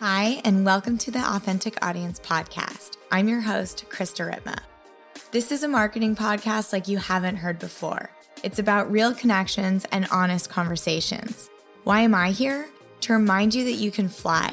Hi, and welcome to the Authentic Audience Podcast. I'm your host, Krista Ritma. This is a marketing podcast like you haven't heard before. It's about real connections and honest conversations. Why am I here? To remind you that you can fly.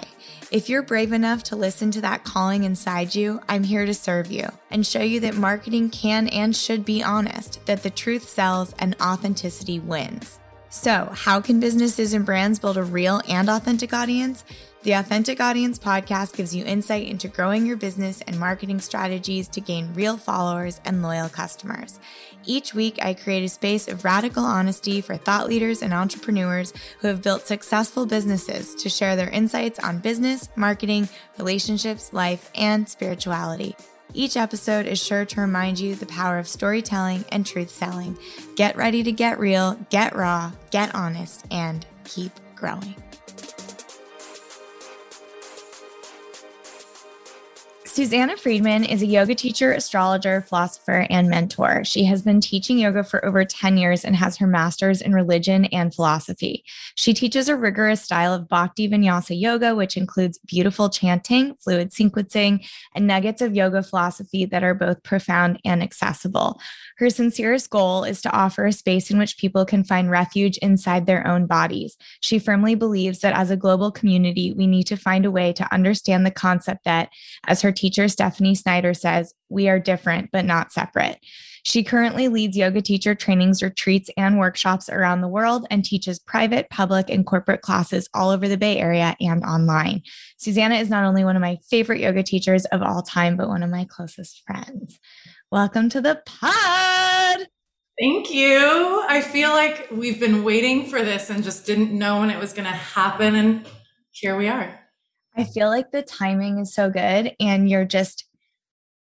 If you're brave enough to listen to that calling inside you, I'm here to serve you and show you that marketing can and should be honest, that the truth sells and authenticity wins. So, how can businesses and brands build a real and authentic audience? The Authentic Audience podcast gives you insight into growing your business and marketing strategies to gain real followers and loyal customers. Each week, I create a space of radical honesty for thought leaders and entrepreneurs who have built successful businesses to share their insights on business, marketing, relationships, life, and spirituality. Each episode is sure to remind you the power of storytelling and truth selling. Get ready to get real, get raw, get honest, and keep growing. Susannah Freedman is a yoga teacher, astrologer, philosopher, and mentor. She has been teaching yoga for over 10 years and has her master's in religion and philosophy. She teaches a rigorous style of Bhakti Vinyasa yoga, which includes beautiful chanting, fluid sequencing, and nuggets of yoga philosophy that are both profound and accessible. Her sincerest goal is to offer a space in which people can find refuge inside their own bodies. She firmly believes that as a global community, we need to find a way to understand the concept that, as her teacher Stephanie Snyder says, we are different, but not separate. She currently leads yoga teacher trainings, retreats, and workshops around the world and teaches private, public, and corporate classes all over the Bay Area and online. Susannah is not only one of my favorite yoga teachers of all time, but one of my closest friends. Welcome to the pod. Thank you. I feel like we've been waiting for this and just didn't know when it was going to happen. And here we are. I feel like the timing is so good and you're just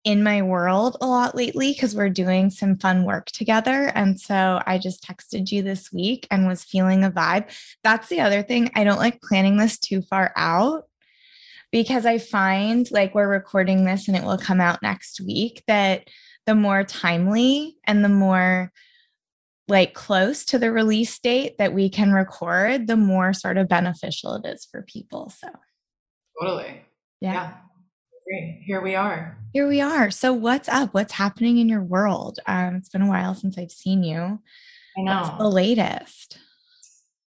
in my world a lot lately because we're doing some fun work together. And so I just texted you this week and was feeling a vibe. That's the other thing. I don't like planning this too far out because I find like we're recording this and it will come out next week that the more timely and the more like close to the release date that we can record, the more sort of beneficial it is for people. So Totally. Yeah. yeah. Great. Here we are. Here we are. So what's up? What's happening in your world? Um, it's been a while since I've seen you. I know. What's the latest?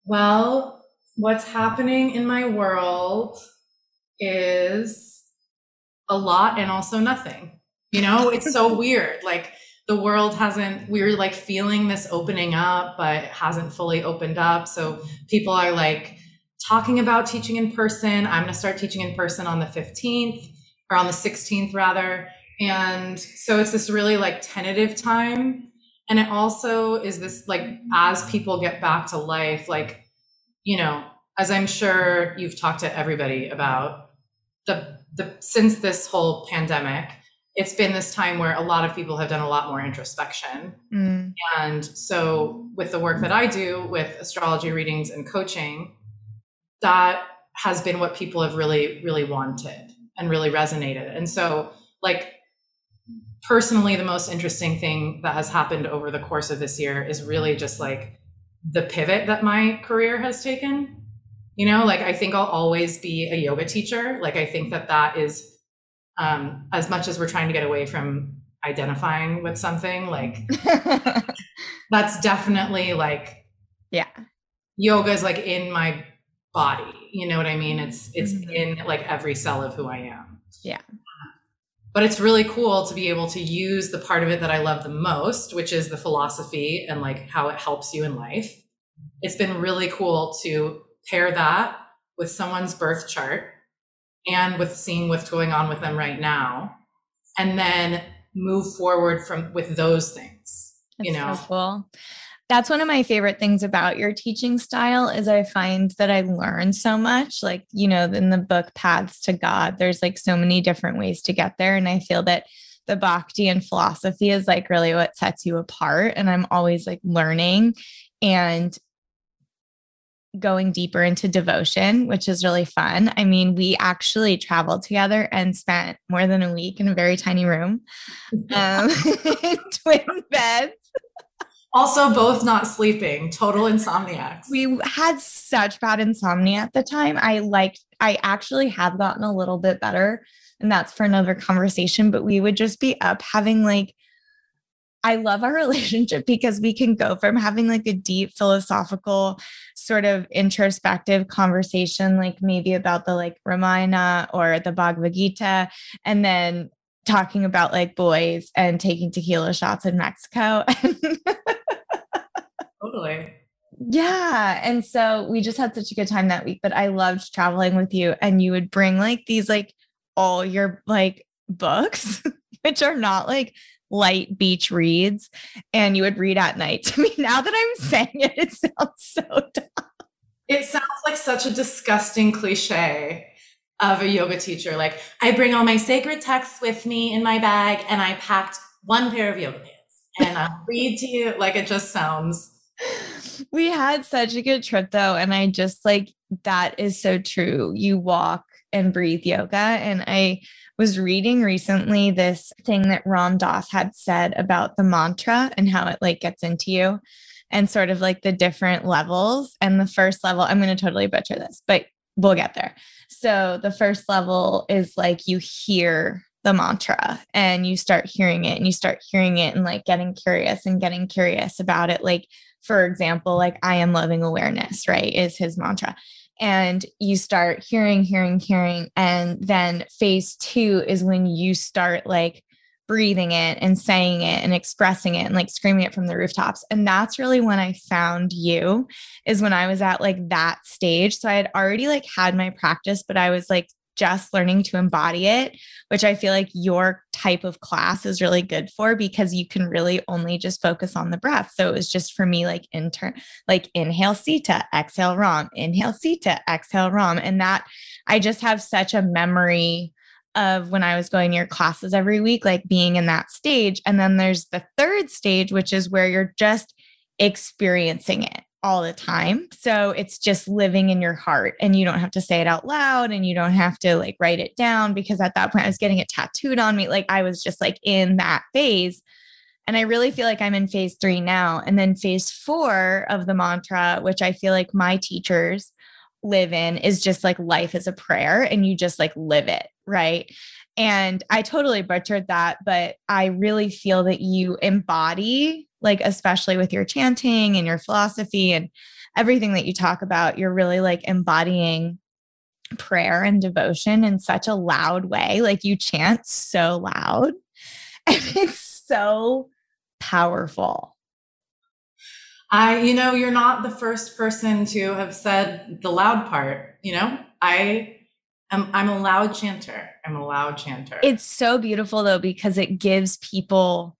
Well, what's happening in my world is a lot and also nothing. You know, it's so weird. Like the world hasn't, we're like feeling this opening up, but hasn't fully opened up. So people are like, talking about teaching in person. I'm going to start teaching in person on the 15th or on the 16th rather. And so it's this really like tentative time. And it also is this like as people get back to life, like, you know, as I'm sure you've talked to everybody about the the since this whole pandemic, it's been this time where a lot of people have done a lot more introspection. Mm. And so with the work that I do with astrology readings and coaching, that has been what people have really, really wanted and really resonated. And so, like, personally, the most interesting thing that has happened over the course of this year is really just like the pivot that my career has taken. You know, like, I think I'll always be a yoga teacher. Like, I think that that is, um, as much as we're trying to get away from identifying with something, like, that's definitely like, yeah, yoga is like in my body. You know what I mean? It's it's mm-hmm. in like every cell of who I am. Yeah. But it's really cool to be able to use the part of it that I love the most, which is the philosophy and like how it helps you in life. It's been really cool to pair that with someone's birth chart and with seeing what's going on with them right now and then move forward from with those things That's you know so cool that's one of my favorite things about your teaching style is i find that i learn so much like you know in the book paths to god there's like so many different ways to get there and i feel that the bhakti and philosophy is like really what sets you apart and i'm always like learning and going deeper into devotion, which is really fun. I mean, we actually traveled together and spent more than a week in a very tiny room, um, twin beds Also, both not sleeping, total insomniacs. We had such bad insomnia at the time. I liked, I actually have gotten a little bit better, and that's for another conversation. But we would just be up having like, I love our relationship because we can go from having like a deep philosophical, sort of introspective conversation, like maybe about the like Ramayana or the Bhagavad Gita, and then talking about like boys and taking tequila shots in Mexico. totally. Yeah. And so we just had such a good time that week, but I loved traveling with you. And you would bring like these, like all your like books, which are not like light beach reads. And you would read at night to me. Now that I'm saying it, it sounds so dumb. It sounds like such a disgusting cliche of a yoga teacher. Like, I bring all my sacred texts with me in my bag and I packed one pair of yoga pants and I'll read to you. Like, it just sounds. We had such a good trip though. And I just like, that is so true. You walk and breathe yoga. And I was reading recently this thing that Ram Dass had said about the mantra and how it like gets into you and sort of like the different levels. And the first level, I'm going to totally butcher this, but we'll get there. So the first level is like you hear the mantra and you start hearing it and you start hearing it and like getting curious and getting curious about it. Like, for example, like I am loving awareness, right? Is his mantra. And you start hearing, hearing, hearing. And then phase two is when you start like breathing it and saying it and expressing it and like screaming it from the rooftops. And that's really when I found you is when I was at like that stage. So I had already like had my practice, but I was like just learning to embody it, which I feel like your type of class is really good for because you can really only just focus on the breath. So it was just for me like intern, like inhale Sita, exhale Ram, inhale Sita, exhale Ram. And that I just have such a memory of when I was going to your classes every week, like being in that stage. And then there's the third stage, which is where you're just experiencing it all the time. So it's just living in your heart and you don't have to say it out loud and you don't have to like write it down because at that point I was getting it tattooed on me. Like I was just like in that phase. And I really feel like I'm in phase three now. And then phase four of the mantra, which I feel like my teachers live in, is just like life is a prayer and you just like live it. Right. And I totally butchered that, but I really feel that you embody like especially with your chanting and your philosophy and everything that you talk about you're really like embodying prayer and devotion in such a loud way. Like you chant so loud and it's so powerful. I you know you're not the first person to have said the loud part you know? I am i'm a loud chanter. I'm a loud chanter. It's so beautiful though because it gives people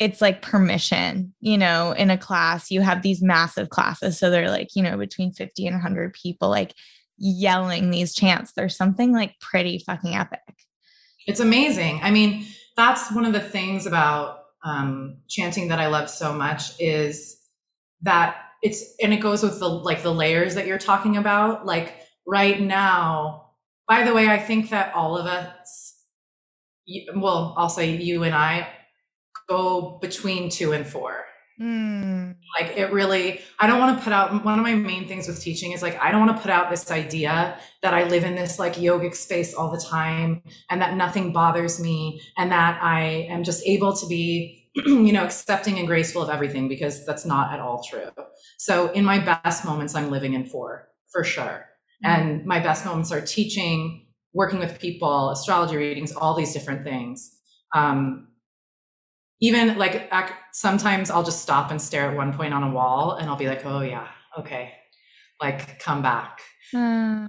it's like permission, you know, in a class, you have these massive classes. So they're like, you know, between 50 and 100 people, like yelling these chants. There's something like pretty fucking epic. It's amazing. I mean, that's one of the things about um, chanting that I love so much is that it's, and it goes with the like the layers that you're talking about. Like right now, by the way, I think that all of us, well, I'll say you and I go between two and four. Mm. Like it really, I don't want to put out one of my main things with teaching is like, I don't want to put out this idea that I live in this like yogic space all the time and that nothing bothers me and that I am just able to be, you know, accepting and graceful of everything because that's not at all true. So in my best moments, I'm living in four for sure. Mm. And my best moments are teaching, working with people, astrology readings, all these different things. Um, even like sometimes I'll just stop and stare at one point on a wall and I'll be like, oh yeah, okay, like come back. Uh,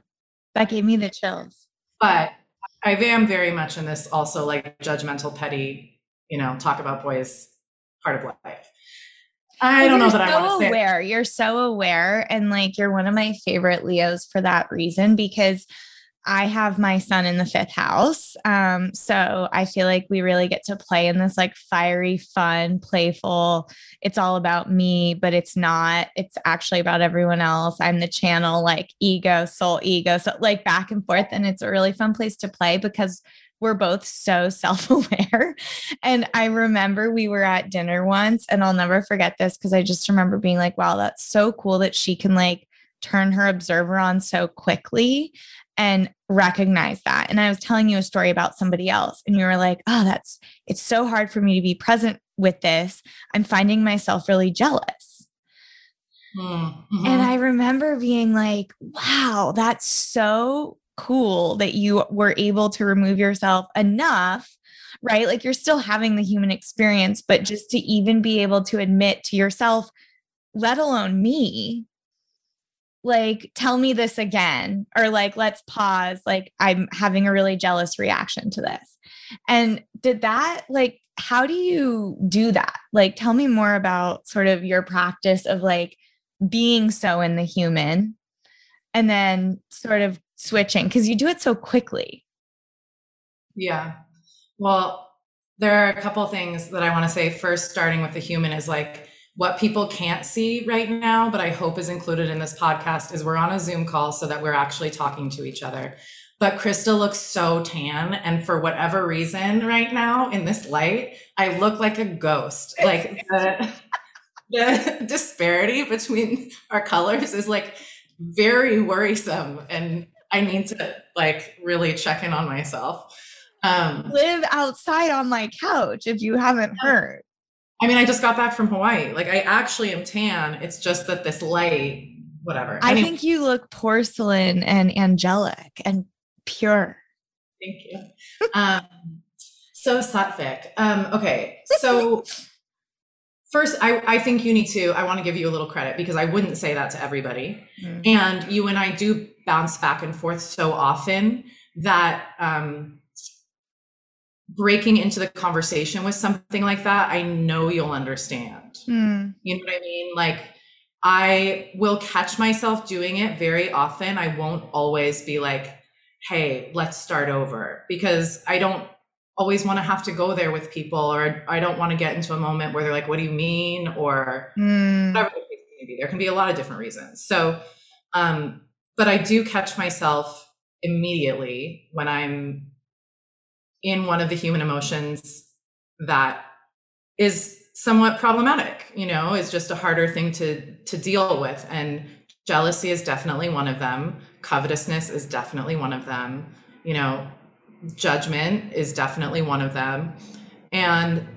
that gave me the chills. But I am very much in this also like judgmental, petty, you know, talk about boys part of life. I don't know that so I want to aware. You're so aware, and like you're one of my favorite Leos for that reason because I have my sun in the fifth house. Um, so I feel like we really get to play in this like fiery, fun, playful, it's all about me, but it's not, it's actually about everyone else. I'm the channel, like ego, soul, ego. So like back and forth. And it's a really fun place to play because we're both so self-aware. And I remember we were at dinner once and I'll never forget this because I just remember being like, wow, that's so cool that she can like turn her observer on so quickly and recognize that. And I was telling you a story about somebody else, and you were like, oh, that's it's so hard for me to be present with this. I'm finding myself really jealous. Mm-hmm. And I remember being like, wow, that's so cool that you were able to remove yourself enough right? Like you're still having the human experience, but just to even be able to admit to yourself, let alone me, like tell me this again or like let's pause like i'm having a really jealous reaction to this. And did that like how do you do that? Like tell me more about sort of your practice of like being so in the human and then sort of switching because you do it so quickly. Yeah. Well there are a couple things that i want to say. First starting with the human is like what people can't see right now, but I hope is included in this podcast, is we're on a Zoom call so that we're actually talking to each other. But Krista looks so tan. And for whatever reason, right now in this light, I look like a ghost. Like the, the disparity between our colors is like very worrisome. And I need to like really check in on myself. Um, live outside on my couch if you haven't heard. I mean, I just got back from Hawaii. Like, I actually am tan. It's just that this light, whatever. I anyway. think you look porcelain and angelic and pure. Thank you. um, so sattvic. Um, okay, so first, I, I think you need to. I want to give you a little credit because I wouldn't say that to everybody, mm-hmm. and you and I do bounce back and forth so often that um, breaking into the conversation with something like that, I know you'll understand. Mm. You know what I mean? Like, I will catch myself doing it very often. I won't always be like, hey, let's start over because I don't always want to have to go there with people or I don't want to get into a moment where they're like, what do you mean? Or mm. whatever the case may be. There can be a lot of different reasons. So, um, but I do catch myself immediately when I'm in one of the human emotions that is somewhat problematic you know is just a harder thing to to deal with. And jealousy is definitely one of them. Covetousness is definitely one of them. You know judgment is definitely one of them. And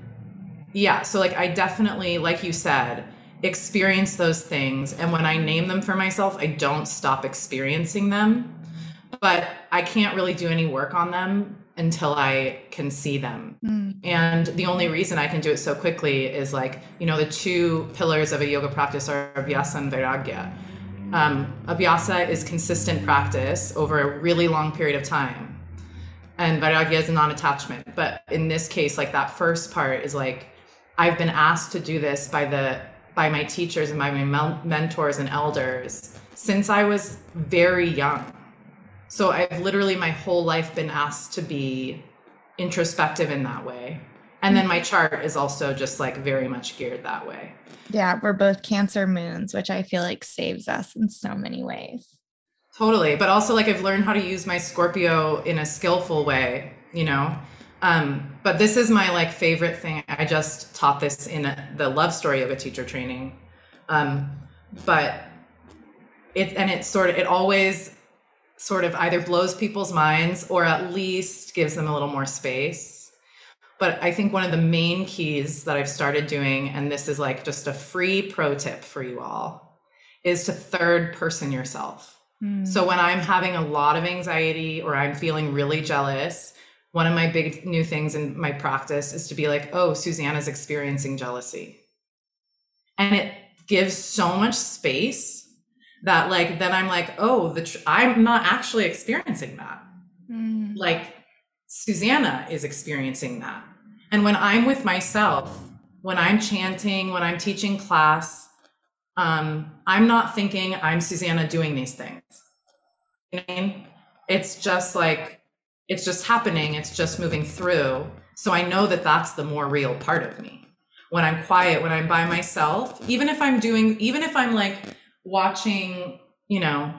yeah so like i definitely like you said experience those things. And when i name them for myself i don't stop experiencing them. But i can't really do any work on them until I can see them. Mm. And the only reason I can do it so quickly is like, you know, the two pillars of a yoga practice are abhyasa and vairagya. Um, abhyasa is consistent practice over a really long period of time. And vairagya is non attachment. But in this case, like that first part is like, I've been asked to do this by the by my teachers and by my mentors and elders since I was very young so I've literally my whole life been asked to be introspective in that way. And then my chart is also just like very much geared that way. Yeah, we're both Cancer moons, which I feel like saves us in so many ways. Totally. But also, like, I've learned how to use my Scorpio in a skillful way, you know? Um, but this is my like favorite thing. I just taught this in a, the love story of a teacher training. Um, but it, and it sort of, it always sort of either blows people's minds or at least gives them a little more space. But I think one of the main keys that I've started doing, and this is like just a free pro tip for you all, is to third person yourself. Mm. So when I'm having a lot of anxiety or I'm feeling really jealous, one of my big new things in my practice is to be like, oh, Susannah's experiencing jealousy. And it gives so much space that like then i'm like oh the tr- i'm not actually experiencing that. Mm. like susannah is experiencing that. And when i'm with myself when i'm chanting when i'm teaching class um, i'm not thinking i'm susannah doing these things. You know I mean? it's just like it's just happening it's just moving through. So i know that that's the more real part of me. When i'm quiet when i'm by myself even if i'm doing even if i'm like watching, you know,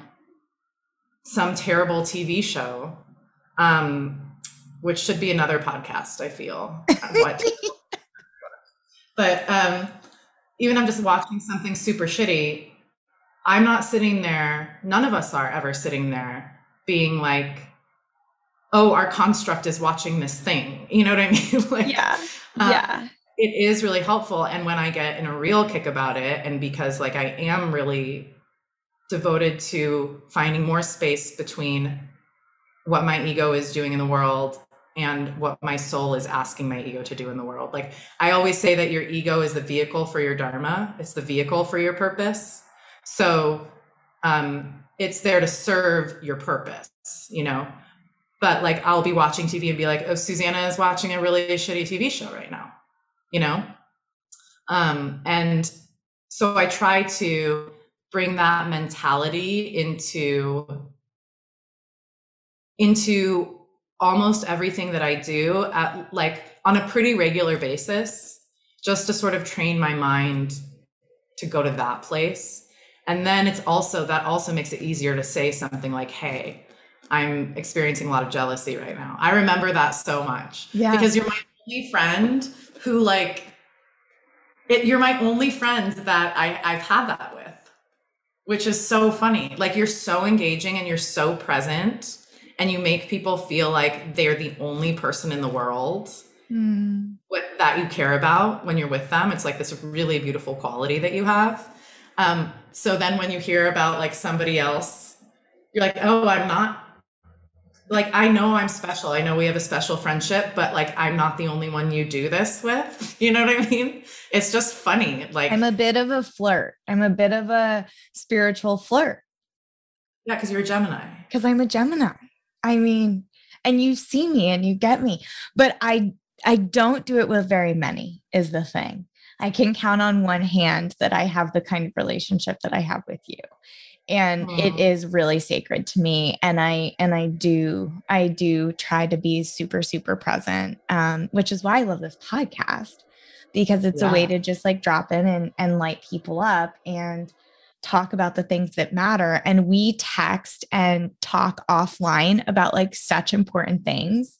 some terrible TV show, um, which should be another podcast, I feel. what? but um, even I'm just watching something super shitty, I'm not sitting there, none of us are ever sitting there being like, oh, our construct is watching this thing. You know what I mean? like, yeah. Um, yeah. It is really helpful. And when I get in a real kick about it, and because like I am really devoted to finding more space between what my ego is doing in the world and what my soul is asking my ego to do in the world. Like I always say that your ego is the vehicle for your dharma, it's the vehicle for your purpose. So um, it's there to serve your purpose, you know. But like I'll be watching TV and be like, "Oh, Susannah is watching a really shitty TV show right now," you know. Um, and so I try to bring that mentality into into almost everything that I do at like on a pretty regular basis just to sort of train my mind to go to that place. And then it's also that also makes it easier to say something like hey i'm experiencing a lot of jealousy right now. I remember that so much. Yeah. Because you're my only friend who like it, you're my only friend that I, i've had that with which is so funny. Like you're so engaging and you're so present and you make people feel like they're the only person in the world mm. with, that you care about when you're with them. It's like this really beautiful quality that you have. Um, so then when you hear about like somebody else, you're like, oh, I'm not like I know I'm special. I know we have a special friendship, but like I'm not the only one you do this with. You know what I mean? It's just funny. Like I'm a bit of a flirt. I'm a bit of a spiritual flirt. Yeah, because you're a Gemini. Because I'm a Gemini. I mean, and you see me and you get me, but I I don't do it with very many is the thing. I can count on one hand that I have the kind of relationship that I have with you. And mm. it is really sacred to me. And I and I do, I do try to be super, super present. Um, which is why I love this podcast because it's yeah. a way to just like drop in and, and light people up and talk about the things that matter. And we text and talk offline about like such important things.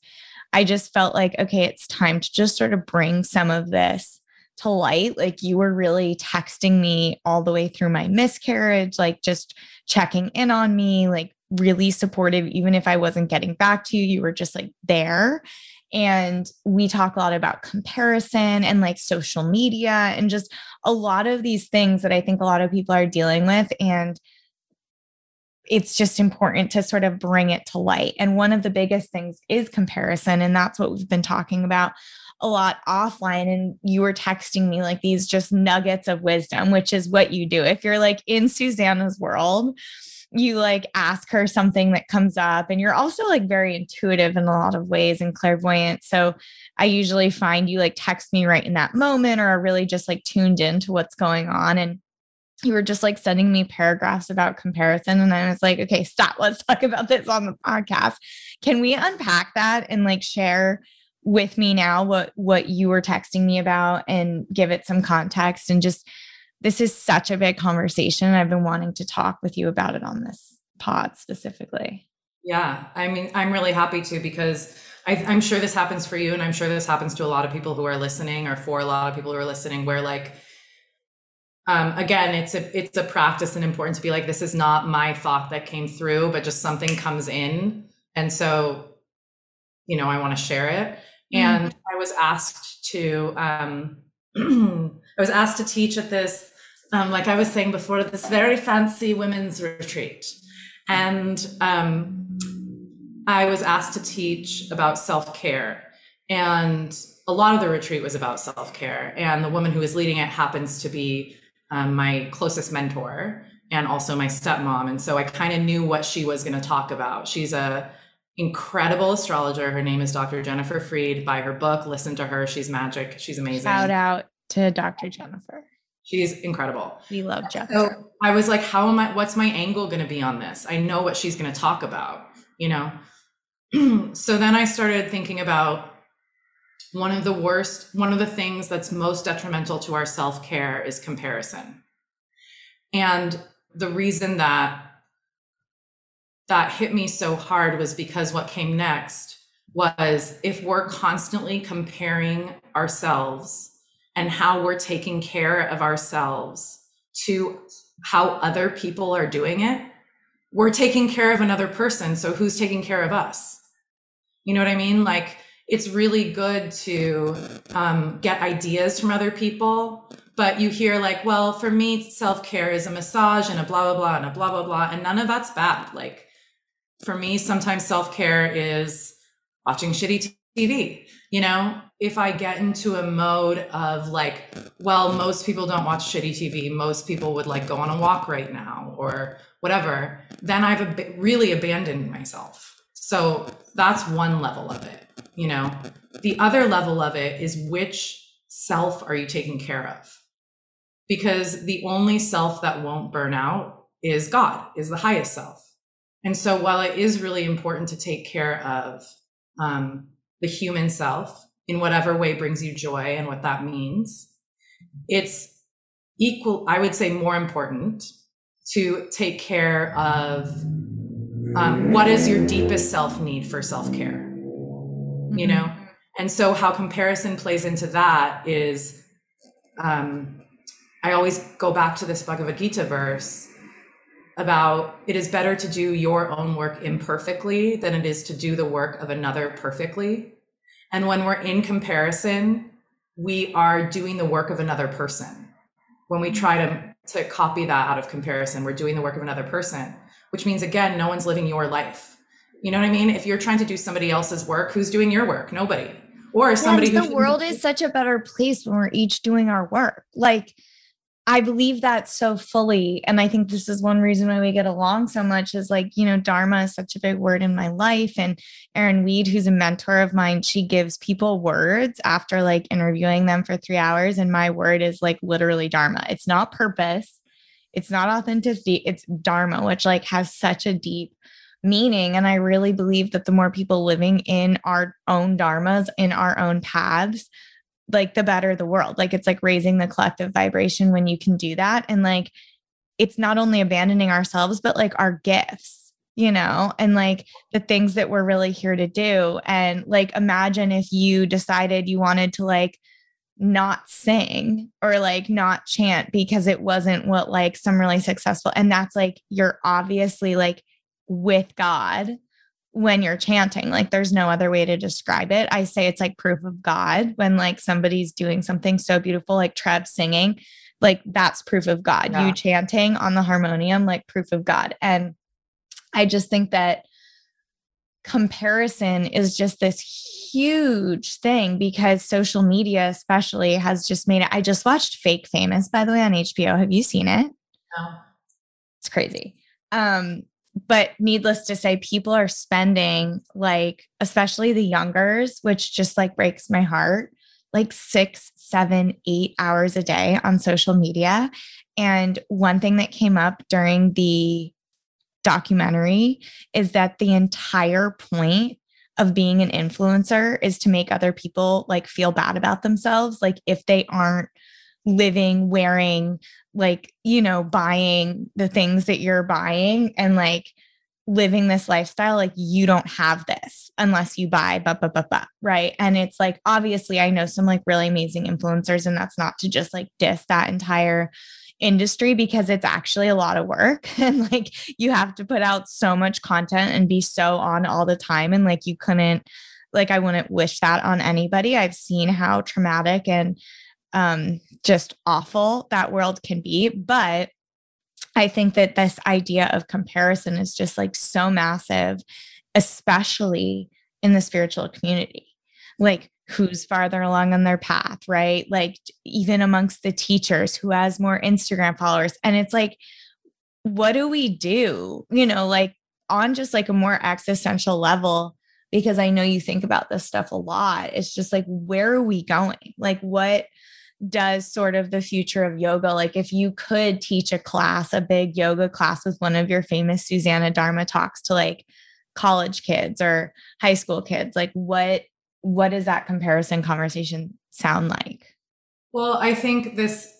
I just felt like, okay, it's time to just sort of bring some of this to light. Like you were really texting me all the way through my miscarriage, like just checking in on me, like really supportive. Even if I wasn't getting back to you, you were just like there. And we talk a lot about comparison and like social media and just a lot of these things that I think a lot of people are dealing with. And it's just important to sort of bring it to light. And one of the biggest things is comparison. And that's what we've been talking about a lot offline and you were texting me like these just nuggets of wisdom, which is what you do. If you're like in Susannah's world, you like ask her something that comes up and you're also like very intuitive in a lot of ways and clairvoyant. So I usually find you like text me right in that moment or are really just like tuned into what's going on and you were just like sending me paragraphs about comparison and I was like, okay, stop. Let's talk about this on the podcast. Can we unpack that and like share with me now what what you were texting me about and give it some context and just this is such a big conversation i've been wanting to talk with you about it on this pod specifically yeah i mean i'm really happy to because I, i'm sure this happens for you and i'm sure this happens to a lot of people who are listening or for a lot of people who are listening where like um, again it's a it's a practice and important to be like this is not my thought that came through but just something comes in. And so you know i want to share it. And mm. I was asked to um, I was asked to teach at this um, like I was saying before this very fancy women's retreat, and um, I was asked to teach about self care, and a lot of the retreat was about self care, and the woman who was leading it happens to be um, my closest mentor and also my stepmom, and so I kind of knew what she was going to talk about. She's a incredible astrologer. Her name is Dr. Jennifer Freed. Buy her book, listen to her. She's magic. She's amazing. Shout out to Dr. Jennifer. She's incredible. We love Jennifer. So I was like, how am I, what's my angle going to be on this? I know what she's going to talk about, you know? so then I started thinking about one of the worst, one of the things that's most detrimental to our self care is comparison. And the reason that that hit me so hard was because what came next was if we're constantly comparing ourselves and how we're taking care of ourselves to how other people are doing it, we're taking care of another person. So who's taking care of us? You know what I mean? Like it's really good to um, get ideas from other people, but you hear like, well, for me, self care is a massage and a blah blah blah and a blah blah blah, and none of that's bad. Like for me, sometimes self care is watching shitty TV. You know, if I get into a mode of like, well, most people don't watch shitty TV, most people would like go on a walk right now or whatever, then I've ab- really abandoned myself. So that's one level of it. You know, the other level of it is which self are you taking care of? Because the only self that won't burn out is God, is the highest self. And so while it is really important to take care of um, the human self in whatever way brings you joy and what that means, it's equal, I would say more important to take care of um, what is your deepest self need for self care you know? Mm-hmm. and so how comparison plays into that is um, i always go back to this bhagavad gita verse about it is better to do your own work imperfectly than it is to do the work of another perfectly. And when we're in comparison we are doing the work of another person. When we try to to copy that out of comparison we're doing the work of another person which means again no one's living your life you know what I mean? If you're trying to do somebody else's work, who's doing your work? Nobody. Or somebody yeah, the world is such a better place when we're each doing our work. Like I believe that so fully. And I think this is one reason why we get along so much is like, you know, Dharma is such a big word in my life. And Erin Weed, who's a mentor of mine, she gives people words after like interviewing them for three hours. And my word is like literally Dharma. It's not purpose, it's not authenticity, it's Dharma, which like has such a deep meaning. And I really believe that the more people living in our own dharmas, in our own paths, like the better the world. Like it's like raising the collective vibration when you can do that. And like it's not only abandoning ourselves, but like our gifts, you know, and like the things that we're really here to do. And like imagine if you decided you wanted to like, not sing or like not chant because it wasn't what like some really successful and that's like you're obviously like with God when you're chanting. Like there's no other way to describe it. I say it's like proof of God when like somebody's doing something so beautiful, like Trev singing, like that's proof of God. Yeah. You chanting on the harmonium, like proof of God. And I just think that comparison is just this huge thing because social media especially has just made it i just watched fake famous by the way on hbo have you seen it no it's crazy um but needless to say, people are spending like, especially the youngers, which just like breaks my heart, like six, seven, eight hours a day on social media. And one thing that came up during the documentary is that the entire point of being an influencer is to make other people like feel bad about themselves. Like if they aren't living, wearing, like, you know, buying the things that you're buying and like living this lifestyle, like you don't have this unless you buy, but, but, but, but, right. And it's like, obviously, I know some like really amazing influencers, and that's not to just like diss that entire industry because it's actually a lot of work and like you have to put out so much content and be so on all the time and like you couldn't like I wouldn't wish that on anybody. I've seen how traumatic and um, just awful that world can be. But I think that this idea of comparison is just like so massive, especially in the spiritual community. Like, who's farther along on their path, right? Like, even amongst the teachers, who has more Instagram followers. And it's like, what do we do? You know, like on just like a more existential level, because I know you think about this stuff a lot. It's just like, where are we going? Like, what? Does sort of the future of yoga. Like if you could teach a class a big yoga class with one of your famous susannah dharma talks to like college kids or high school kids like what what does that comparison conversation sound like? Well i think this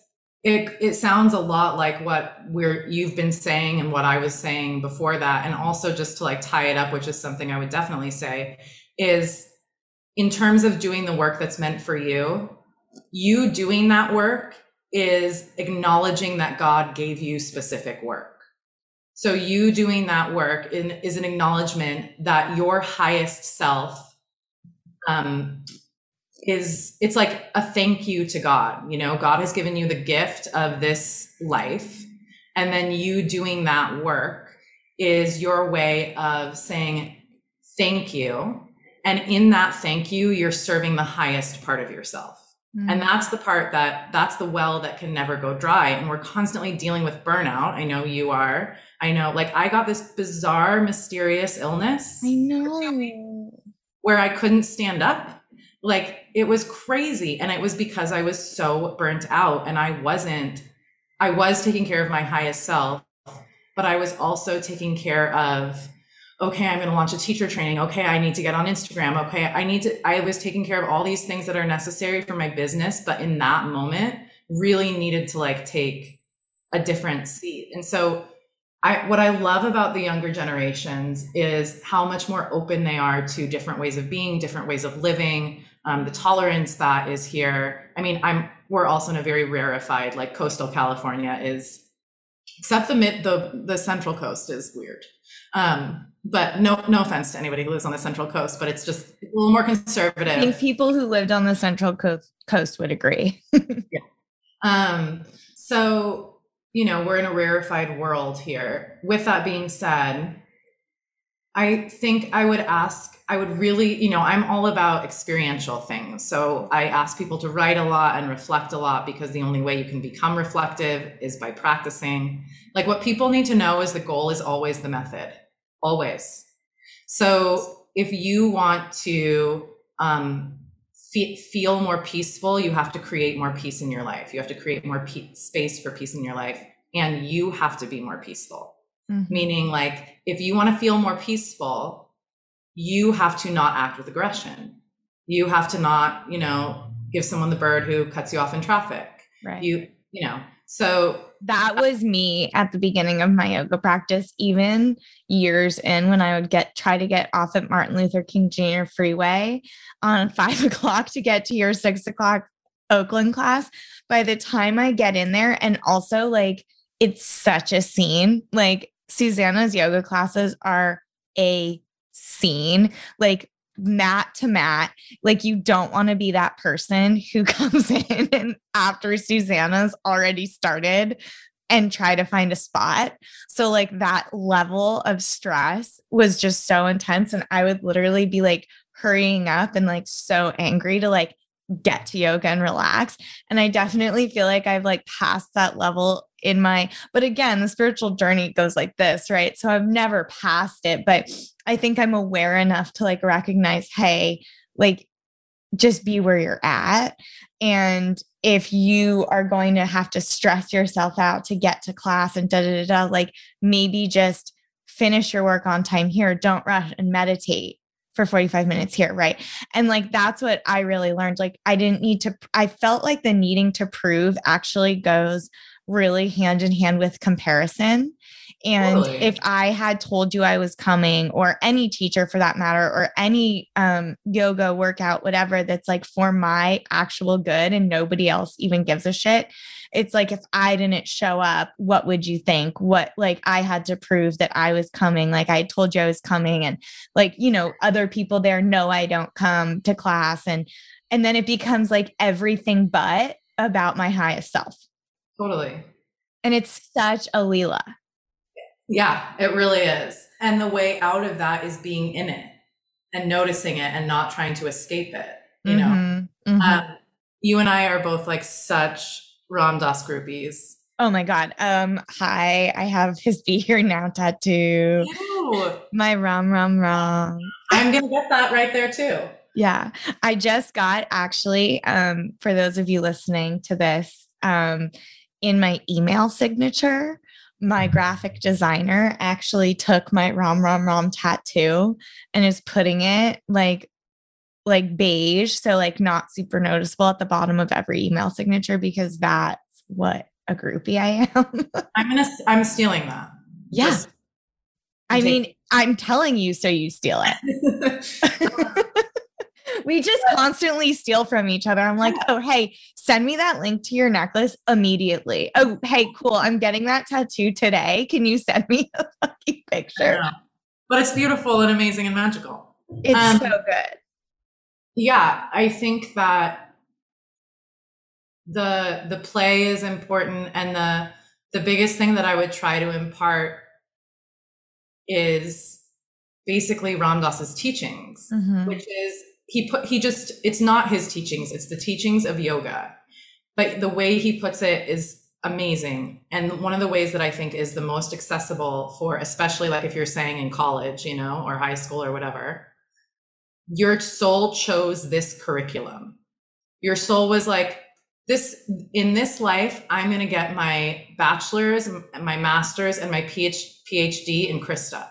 it it sounds a lot like what we're you've been saying and what i was saying before that. And also just to like tie it up which is something i would definitely say is in terms of doing the work that's meant for you, you doing that work is acknowledging that God gave you specific work. So you doing that work in, is an acknowledgement that your highest self um, is it's like a thank you to God. You know, God has given you the gift of this life, and then you doing that work is your way of saying thank you. And in that thank you, you're serving the highest part of yourself. Mm-hmm. And that's the part that that's the well that can never go dry. And we're constantly dealing with burnout. I know you are. I know, like, I got this bizarre, mysterious illness. I know. Where I couldn't stand up. Like, it was crazy. And it was because I was so burnt out and I wasn't, I was taking care of my highest self, but I was also taking care of okay, I'm going to launch a teacher training. Okay, I need to get on Instagram. Okay, I need to, I was taking care of all these things that are necessary for my business, but in that moment, really needed to like take a different seat. And so, I, what I love about the younger generations is how much more open they are to different ways of being, different ways of living, um, the tolerance that is here. I mean, I'm we're also in a very rarefied, like coastal California is, except the mid the the Central Coast is weird. Um, but no no offense to anybody who lives on the central coast but it's just a little more conservative. I think people who lived on the central coast, coast would agree. Yeah. Um so you know we're in a rarefied world here. With that being said i think i would ask i would really you know i'm all about experiential things so i ask people to write a lot and reflect a lot because the only way you can become reflective is by practicing like what people need to know is the goal is always the method always. So if you want to um, fe- feel more peaceful, you have to create more peace in your life. You have to create more pe- space for peace in your life, and you have to be more peaceful. Mm-hmm. Meaning, like, if you want to feel more peaceful, you have to not act with aggression. You have to not, you know, give someone the bird who cuts you off in traffic. Right. You, you know, so that was me at the beginning of my yoga practice, even years in when I would get try to get off at Martin Luther King Jr. Freeway on five o'clock to get to your six o'clock Oakland class. By the time I get in there, and also like it's such a scene, like Susannah's yoga classes are a scene. Like mat to mat. Like you don't want to be that person who comes in and after Susannah's already started and try to find a spot. So like that level of stress was just so intense and I would literally be like hurrying up and like so angry to like get to yoga and relax. And I definitely feel like I've like passed that level in my, but again, the spiritual journey goes like this, right? So I've never passed it, but I think I'm aware enough to like recognize, hey, like just be where you're at. And if you are going to have to stress yourself out to get to class and da da da, da like maybe just finish your work on time here. Don't rush and meditate for 45 minutes here right and like that's what i really learned like i didn't need to i felt like the needing to prove actually goes really hand in hand with comparison and totally. if I had told you I was coming, or any teacher for that matter, or any um, yoga workout, whatever, that's like for my actual good and nobody else even gives a shit, it's like if I didn't show up, what would you think? What, like, I had to prove that I was coming. Like, I told you I was coming, and like, you know, other people there know I don't come to class. And, and then it becomes like everything but about my highest self. Totally. And it's such a Leela. Yeah, it really is. And the way out of that is being in it and noticing it and not trying to escape it. You know, mm-hmm, mm-hmm. Um, you and I are both like such Ram Dass groupies. Oh my God. Um, hi, I have his be here now tattoo. Ew. My Ram Ram Ram. I'm gonna get that right there too. Yeah. I just got actually, um, for those of you listening to this, um, in my email signature, my mm-hmm. graphic designer actually took my Ram Ram Ram tattoo and is putting it like like beige, so like not super noticeable at the bottom of every email signature because that's what a groupie I am. I'm gonna I'm stealing that. Yeah. I mean, I'm telling you so you steal it. Um, we just constantly steal from each other. I'm like, oh, hey, send me that link to your necklace immediately. Oh, hey, cool. I'm getting that tattoo today. Can you send me a fucking picture? But it's beautiful and amazing and magical. It's um, so good. Yeah, I think that the the play is important and the the biggest thing that I would try to impart is basically Ram Dass's teachings, mm-hmm. which is he put he just it's not his teachings, it's the teachings of yoga. But the way he puts it is amazing. And one of the ways that I think is the most accessible for especially like if you're saying in college, you know, or high school or whatever, your soul chose this curriculum. Your soul was like, this in this life, I'm going to get my bachelor's, my master's, and my PhD in Krista.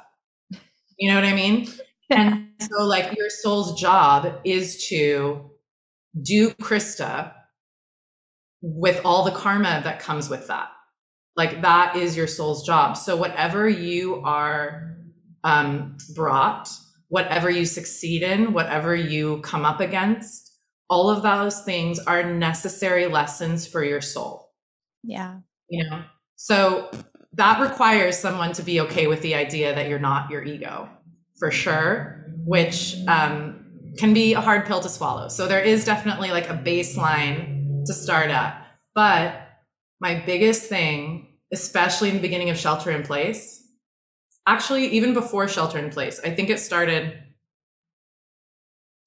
You know what I mean? And so, like, your soul's job is to do Krista with all the karma that comes with that. Like, that is your soul's job. So, whatever you are um, brought, whatever you succeed in, whatever you come up against, all of those things are necessary lessons for your soul. Yeah. You know, so that requires someone to be okay with the idea that you're not your ego for sure, which um, can be a hard pill to swallow. So there is definitely like a baseline to start at. But my biggest thing, especially in the beginning of shelter in place, actually, even before shelter in place, I think it started.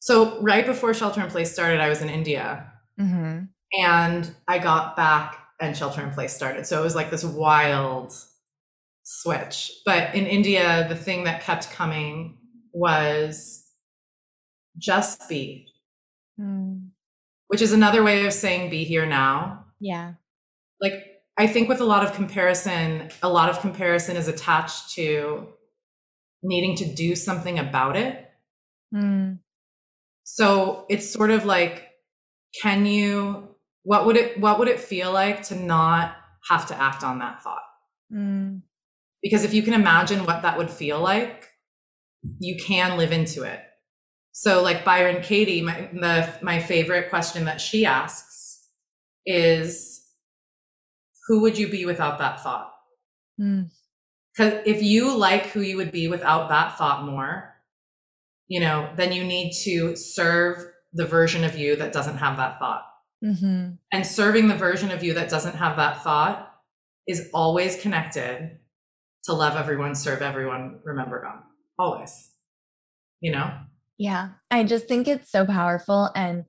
So right before shelter in place started, I was in India. Mm-hmm. And I got back and shelter in place started. So it was like this wild switch. But in India, the thing that kept coming was just be, mm. which is another way of saying be here now. Yeah. Like, I think with a lot of comparison, a lot of comparison is attached to needing to do something about it. Mm. So it's sort of like, can you, what would it, what would it feel like to not have to act on that thought? Mm. Because if you can imagine what that would feel like, you can live into it. So, like Byron Katie, my, the, my favorite question that she asks is Who would you be without that thought? Because mm. if you like who you would be without that thought more, you know, then you need to serve the version of you that doesn't have that thought. Mm-hmm. And serving the version of you that doesn't have that thought is always connected to love everyone, serve everyone, remember God. Always. You know? Yeah. I just think it's so powerful. And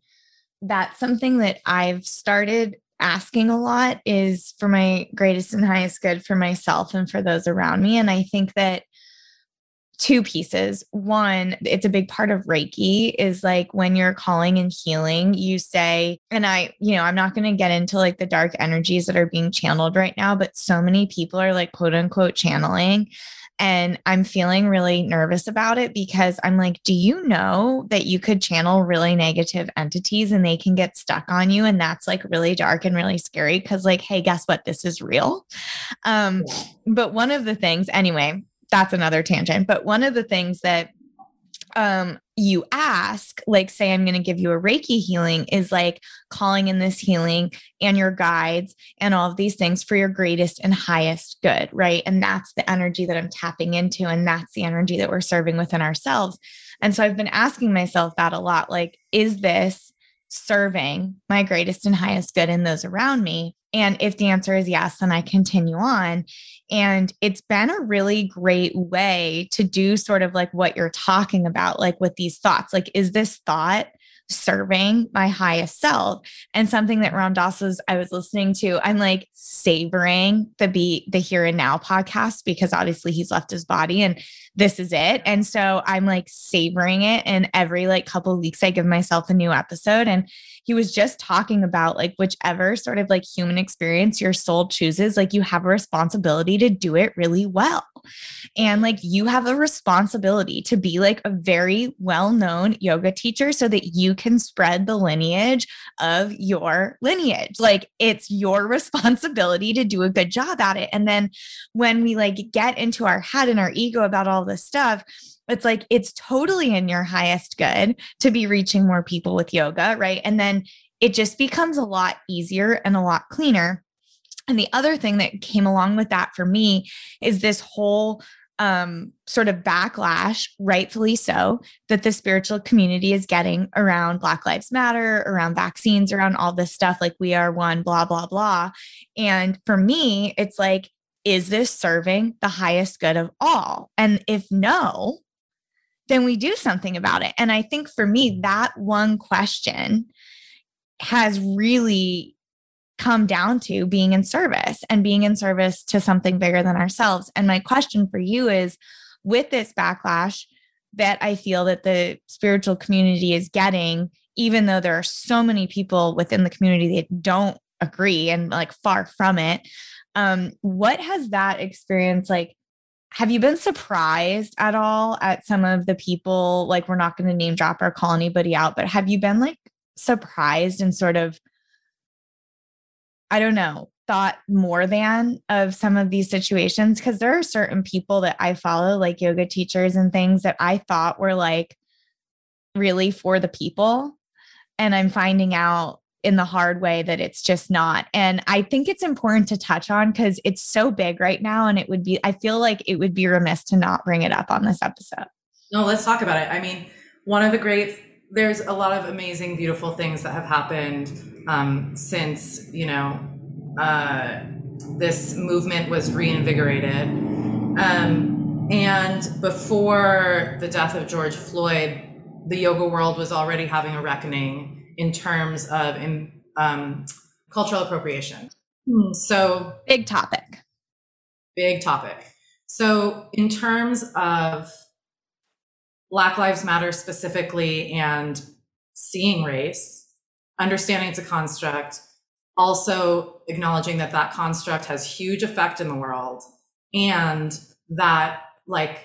that's something that I've started asking a lot is for my greatest and highest good for myself and for those around me. And I think that two pieces. One, it's a big part of Reiki is like when you're calling and healing, you say, and I, you know, I'm not going to get into like the dark energies that are being channeled right now, but so many people are like quote unquote channeling. And I'm feeling really nervous about it because I'm like, do you know that you could channel really negative entities and they can get stuck on you? And that's like really dark and really scary because, like, hey, guess what? This is real. Um, but one of the things, anyway, that's another tangent. But one of the things that um you ask like say i'm going to give you a reiki healing is like calling in this healing and your guides and all of these things for your greatest and highest good right and that's the energy that i'm tapping into and that's the energy that we're serving within ourselves and so i've been asking myself that a lot like is this serving my greatest and highest good in those around me and if the answer is yes, then I continue on. And it's been a really great way to do sort of like what you're talking about, like with these thoughts. Like, is this thought serving my highest self and something that Ram Dass was I was listening to I'm like savoring the be the here and now podcast because obviously he's left his body and this is it and so I'm like savoring it and every like couple weeks I give myself a new episode and he was just talking about like whichever sort of like human experience your soul chooses like you have a responsibility to do it really well and like you have a responsibility to be like a very well-known yoga teacher so that you can spread the lineage of your lineage. Like it's your responsibility to do a good job at it. And then when we like get into our head and our ego about all this stuff, it's like it's totally in your highest good to be reaching more people with yoga, right? And then it just becomes a lot easier and a lot cleaner. And the other thing that came along with that for me is this whole um, sort of backlash, rightfully so, that the spiritual community is getting around Black Lives Matter, around vaccines, around all this stuff, like we are one, blah, blah, blah. And for me, it's like, is this serving the highest good of all? And if no, then we do something about it. And I think for me, that one question has really come down to being in service and being in service to something bigger than ourselves. And my question for you is with this backlash that I feel that the spiritual community is getting, even though there are so many people within the community that don't agree and like far from it, um, what has that experience like? Have you been surprised at all at some of the people? Like, we're not going to name drop or call anybody out, but have you been like surprised and sort of I don't know, thought more than of some of these situations because there are certain people that I follow, like yoga teachers and things that I thought were like really for the people. And I'm finding out in the hard way that it's just not. And I think it's important to touch on because it's so big right now. And it would be, I feel like it would be remiss to not bring it up on this episode. No, let's talk about it. I mean, one of the great there's a lot of amazing, beautiful things that have happened um, since you know uh, this movement was reinvigorated. Um, and before the death of George Floyd, the yoga world was already having a reckoning in terms of in, um, cultural appropriation. Hmm. So, big topic. Big topic. So, in terms of Black Lives Matter specifically and seeing race, understanding it's a construct, also acknowledging that that construct has huge effect in the world and that like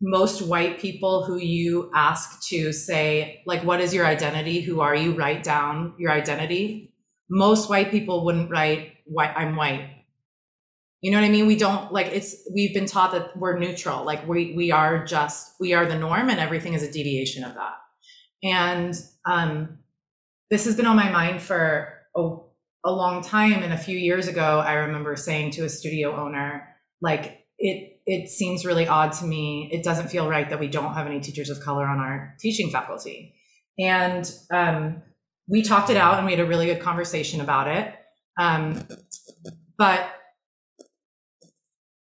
most white people who you ask to say like what is your identity who are you write down your identity most white people wouldn't write white i'm white you know what I mean? We don't like it's we've been taught that we're neutral. Like we we are just we are the norm and everything is a deviation of that. And um this has been on my mind for a, a long time and a few years ago I remember saying to a studio owner like it it seems really odd to me. It doesn't feel right that we don't have any teachers of color on our teaching faculty. And um we talked it out and we had a really good conversation about it. Um but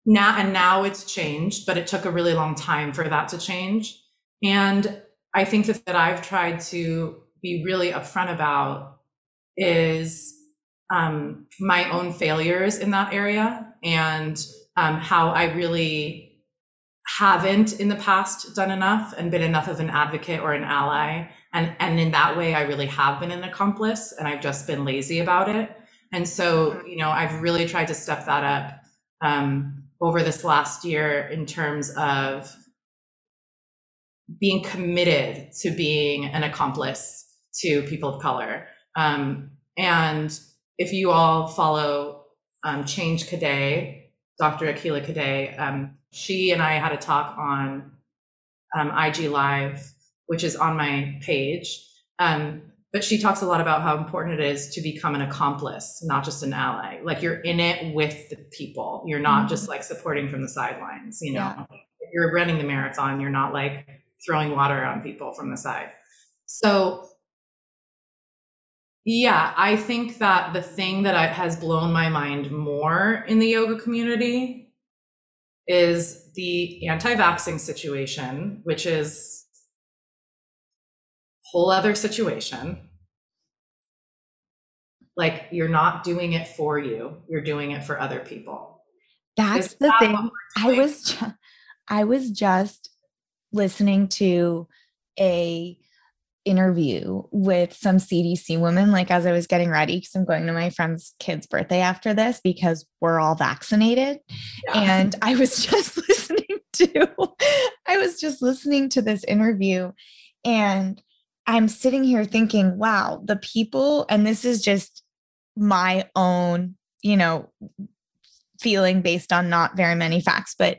now and now it's changed but it took a really long time for that to change and i think that, that i've tried to be really upfront about is um, my own failures in that area and um, how i really haven't in the past done enough and been enough of an advocate or an ally. And and in that way i really have been an accomplice and i've just been lazy about it. And so you know i've really tried to step that up um, over this last year in terms of being committed to being an accomplice to people of color. Um, and if you all follow um, Change Cadet, Dr. Akilah Cadet, um, she and I had a talk on um, IG Live, which is on my page. Um, but she talks a lot about how important it is to become an accomplice, not just an ally. Like you're in it with the people. You're not mm-hmm. just like supporting from the sidelines, you know. Yeah. You're running the marathon, you're not like throwing water on people from the side. So yeah, I think that the thing that I, has blown my mind more in the yoga community is the anti-vaxxing situation, which is whole other situation. Like you're not doing it for you, you're doing it for other people. That's Is the that thing. I was ju- I was just listening to a interview with some CDC women like as I was getting ready cuz I'm going to my friend's kid's birthday after this because we're all vaccinated yeah. and I was just listening to I was just listening to this interview and I'm sitting here thinking, wow, the people, and this is just my own, you know, feeling based on not very many facts, but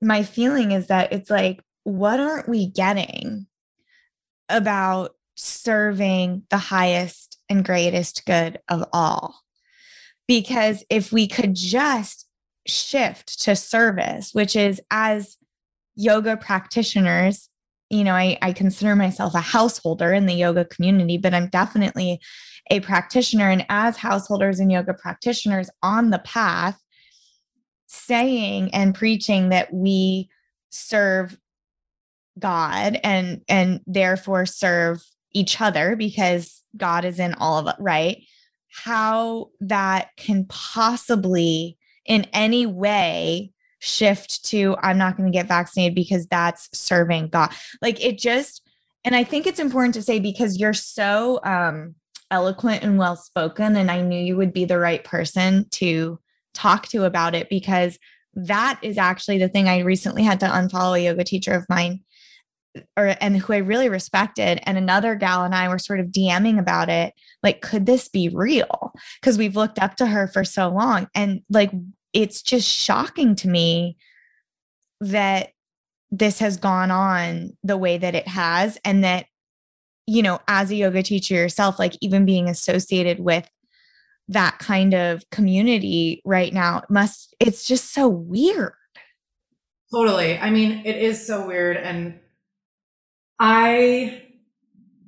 my feeling is that it's like what aren't we getting about serving the highest and greatest good of all? Because if we could just shift to service, which is as yoga practitioners, you know, I, I consider myself a householder in the yoga community, but I'm definitely a practitioner. And as householders and yoga practitioners on the path, saying and preaching that we serve God and and therefore serve each other because God is in all of it, right? How that can possibly in any way shift to I'm not going to get vaccinated because that's serving God. Like it just and I think it's important to say because you're so um eloquent and well spoken and I knew you would be the right person to talk to about it because that is actually the thing I recently had to unfollow a yoga teacher of mine or and who I really respected and another gal and I were sort of DMing about it like could this be real? Because we've looked up to her for so long and like it's just shocking to me that this has gone on the way that it has and that you know as a yoga teacher yourself like even being associated with that kind of community right now must it's just so weird. Totally. I mean it is so weird and i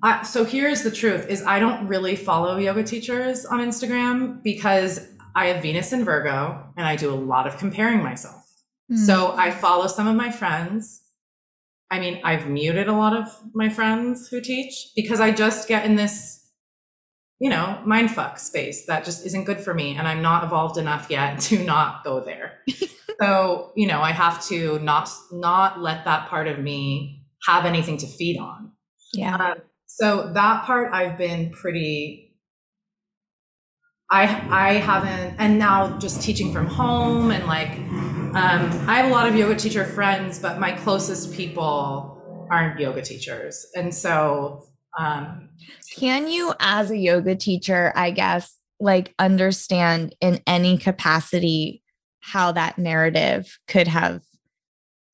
I, so here's the truth is i don't really follow yoga teachers on instagram because I have Venus in Virgo and I do a lot of comparing myself. Mm. So I follow some of my friends. I mean, I've muted a lot of my friends who teach because I just get in this, you know, mind fuck space that just isn't good for me. And I'm not evolved enough yet to not go there. so, you know, I have to not, not let that part of me have anything to feed on. Yeah. Uh, so that part I've been pretty I I haven't, and now just teaching from home and like, um, I have a lot of yoga teacher friends, but my closest people aren't yoga teachers, and so. Um, Can you, as a yoga teacher, I guess, like understand in any capacity how that narrative could have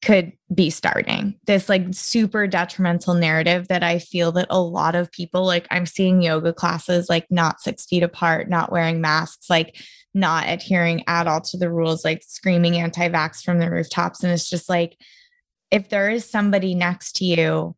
could be starting this like super detrimental narrative that I feel that a lot of people like I'm seeing yoga classes like not six feet apart, not wearing masks, like not adhering at all to the rules, like screaming anti vax from the rooftops. And it's just like, if there is somebody next to you,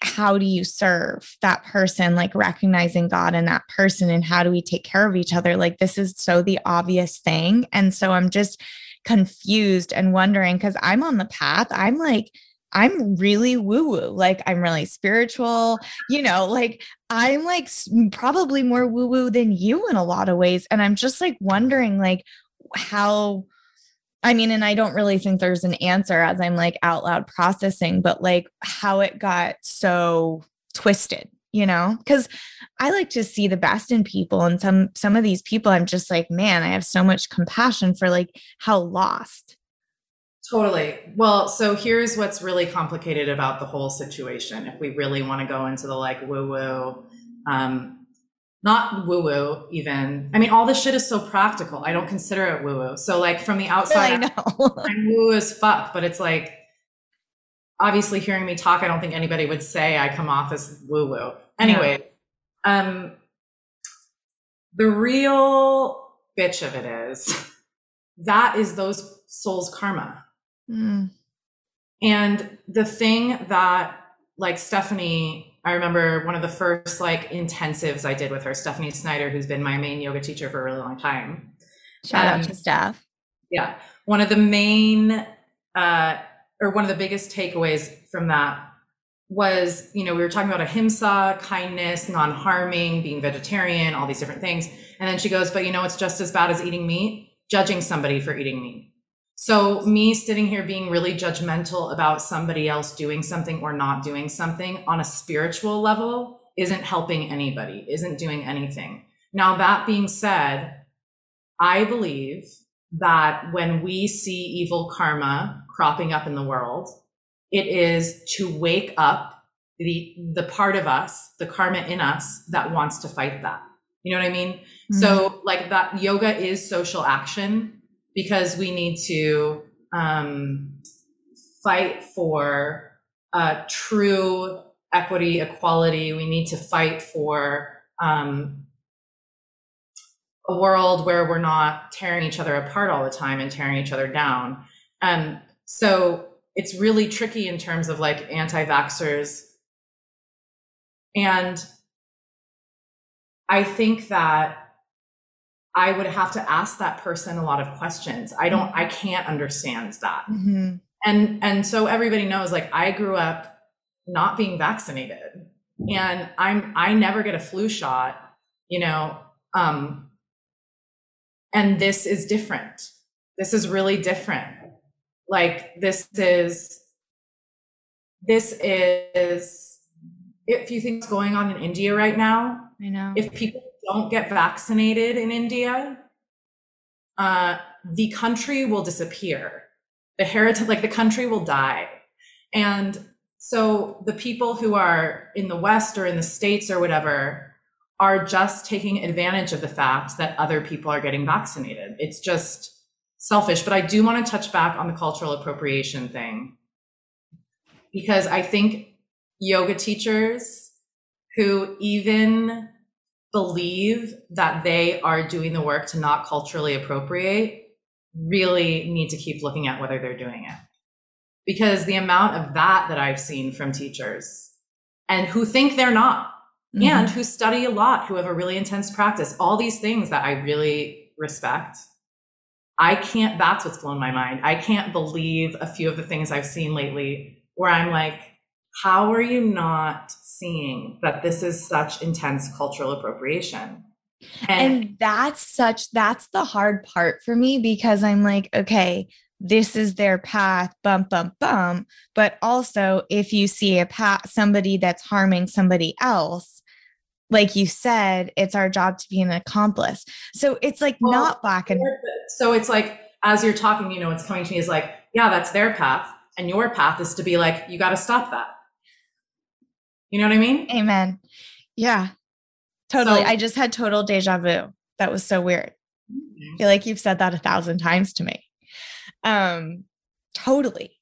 how do you serve that person? Like recognizing God in that person, and how do we take care of each other? Like, this is so the obvious thing. And so I'm just, confused and wondering because I'm on the path. I'm like, I'm really woo woo. Like, I'm really spiritual, you know, like, I'm like probably more woo woo than you in a lot of ways. And I'm just like wondering, like, how. I mean, and I don't really think there's an answer as I'm like out loud processing, but like how it got so twisted you know? Because i like to see the best in people and some some of these people i'm just like man i have so much compassion for like how lost. Totally. Well so here's what's really complicated about the whole situation if we really want to go into the like woo woo um not woo woo even. I mean all this shit is so practical. I don't consider it woo woo so like from the outside i know. I'm woo as fuck but it's like obviously hearing me talk, I don't think anybody would say I come off as woo woo. Anyway, um, the real bitch of it is that is those souls' karma. Mm. And the thing that, like Stephanie, I remember one of the first like intensives I did with her, Stephanie Snyder, who's been my main yoga teacher for a really long time. Shout um, out to Steph. Yeah. One of the main uh, or one of the biggest takeaways from that was, you know, we were talking about ahimsa, kindness, non-harming, being vegetarian, all these different things. And then she goes, but you know, it's just as bad as eating meat, judging somebody for eating meat. So me sitting here being really judgmental about somebody else doing something or not doing something on a spiritual level isn't helping anybody, isn't doing anything. Now, that being said, I believe that when we see evil karma cropping up in the world. It is to wake up the the part of us, the karma in us that wants to fight that. You know what I mean? Mm-hmm. So like that yoga is social action because we need to um, fight for uh, true equity, equality. We need to fight for um, a world where we're not tearing each other apart all the time and tearing each other down. And so it's really tricky in terms of like anti vaxxers. And I think that I would have to ask that person a lot of questions. I don't, I can't understand that. Mm-hmm. And, and so everybody knows like I grew up not being vaccinated and I'm, I never get a flu shot, you know, um, and this is different. This is really different. Like this is, this is, if you think what's going on in India right now, I know. If people don't get vaccinated in India, uh, the country will disappear. The heritage, like the country will die. And so the people who are in the West or in the States or whatever are just taking advantage of the fact that other people are getting vaccinated. It's just selfish. But I do want to touch back on the cultural appropriation thing because I think yoga teachers who even believe that they are doing the work to not culturally appropriate really need to keep looking at whether they're doing it. Because the amount of that that I've seen from teachers and who think they're not, mm-hmm. and who study a lot, who have a really intense practice, all these things that I really respect. I can't, that's what's blown my mind. I can't believe a few of the things I've seen lately where I'm like, how are you not seeing that this is such intense cultural appropriation? And, and that's such, that's the hard part for me because I'm like, okay, this is their path, bump, bump, bump. But also, if you see a path, somebody that's harming somebody else, like you said, it's our job to be an accomplice. So it's like well, not black and so it's like as you're talking, you know, what's coming to me is like, yeah, that's their path. And your path is to be like, you got to stop that. You know what I mean? Amen. Yeah, totally. So, I just had total deja vu. That was so weird. Mm-hmm. I feel like you've said that a thousand times to me. Um, totally.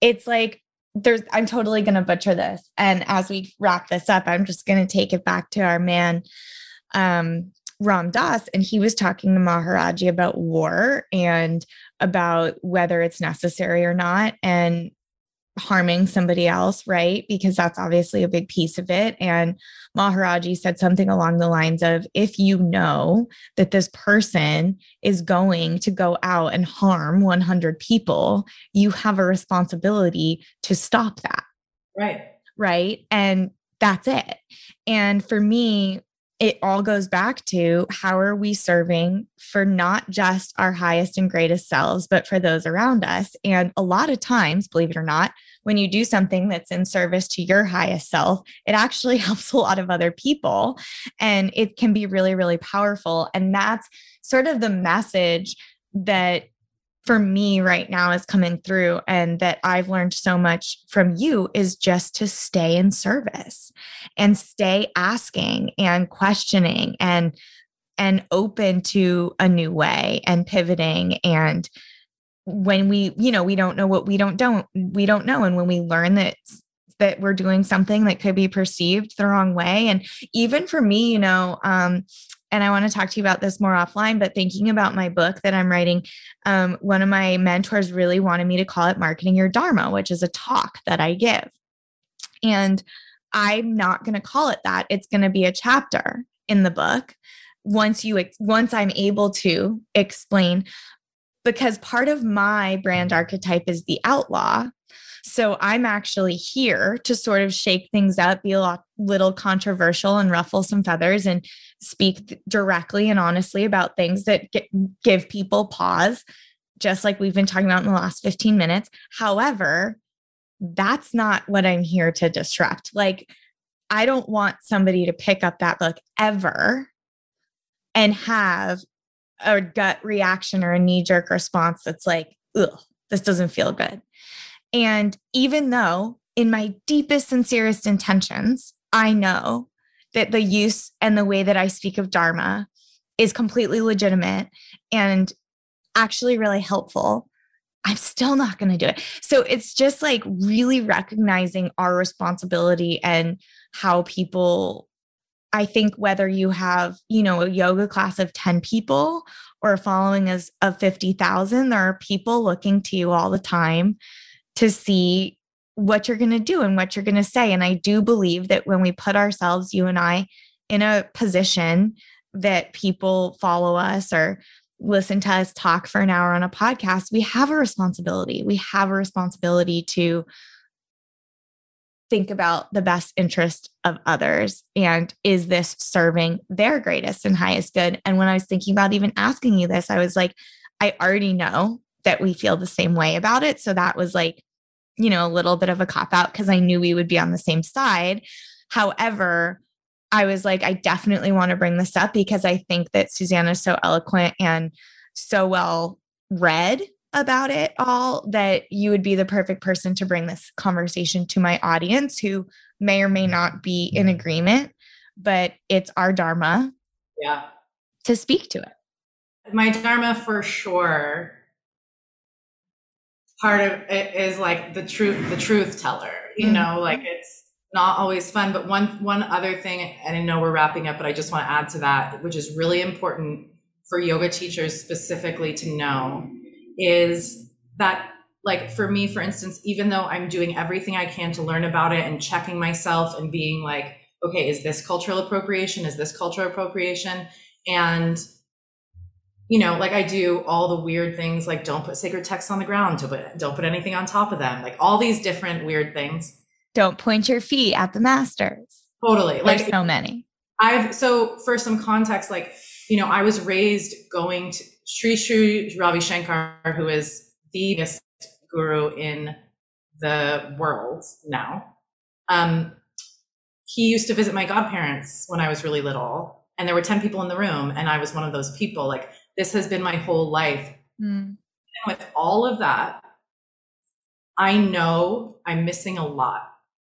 It's like there's I'm totally gonna butcher this. And as we wrap this up, I'm just gonna take it back to our man um Ram Dass, and he was talking to Maharaji about war and about whether it's necessary or not. And harming somebody else, right? Because that's obviously a big piece of it. And Maharaji said something along the lines of if you know that this person is going to go out and harm 100 people, you have a responsibility to stop that. Right. Right. And that's it. And for me, it all goes back to how are we serving for not just our highest and greatest selves, but for those around us. And a lot of times, believe it or not, when you do something that's in service to your highest self, it actually helps a lot of other people. And it can be really, really powerful. And that's sort of the message that for me right now is coming through and that I've learned so much from you is just to stay in service and stay asking and questioning and and open to a new way and pivoting. And when we you know we don't know what we don't don't we don't know. And when we learn that that we're doing something that could be perceived the wrong way. And even for me you know um and I want to talk to you about this more offline, but thinking about my book that I'm writing, um, one of my mentors really wanted me to call it Marketing Your Dharma, which is a talk that I give. And I'm not going to call it that. It's going to be a chapter in the book once you once I'm able to explain because part of my brand archetype is the outlaw so I'm actually here to sort of shake things up, be a lot, little controversial and ruffle some feathers and speak directly and honestly about things that get, give people pause, just like we've been talking about in the last 15 minutes. However, that's not what I'm here to disrupt. Like, I don't want somebody to pick up that book ever and have a gut reaction or a knee jerk response that's like, ugh, this doesn't feel good. And even though, in my deepest, sincerest intentions, I know that the use and the way that I speak of Dharma is completely legitimate and actually really helpful. I'm still not going to do it. So it's just like really recognizing our responsibility and how people I think whether you have, you know, a yoga class of 10 people or a following as of 50,000, there are people looking to you all the time to see what you're going to do and what you're going to say. And I do believe that when we put ourselves, you and I, in a position that people follow us or listen to us talk for an hour on a podcast, we have a responsibility. We have a responsibility to think about the best interest of others and is this serving their greatest and highest good and when i was thinking about even asking you this i was like i already know that we feel the same way about it so that was like you know a little bit of a cop out because i knew we would be on the same side however i was like i definitely want to bring this up because i think that susannah is so eloquent and so well read about it all that you would be the perfect person to bring this conversation to my audience who may or may mm-hmm. not be in mm-hmm. agreement, but it's our dharma. Yeah. To speak to it. My dharma for sure part of it is like the truth the truth teller you mm-hmm. know like it's not always fun but one one other thing and i know we're wrapping up but i just want to add to that which is really important for yoga teachers specifically to know is that like for me for instance even though i'm doing everything i can to learn about it and checking myself and being like okay is this cultural appropriation is this cultural appropriation and you know like i do all the weird things like don't put sacred texts on the ground to put don't put anything on top of them like all these different weird things. Don't point your feet at the masters. Totally. There's like so many. I've so for some context like you know i was raised going to Sri Sri Ravi Shankar, who is the biggest guru in the world now, um, he used to visit my godparents when I was really little, and there were 10 people in the room, and I was one of those people. Like, this has been my whole life. Mm. with all of that, I know I'm missing a lot.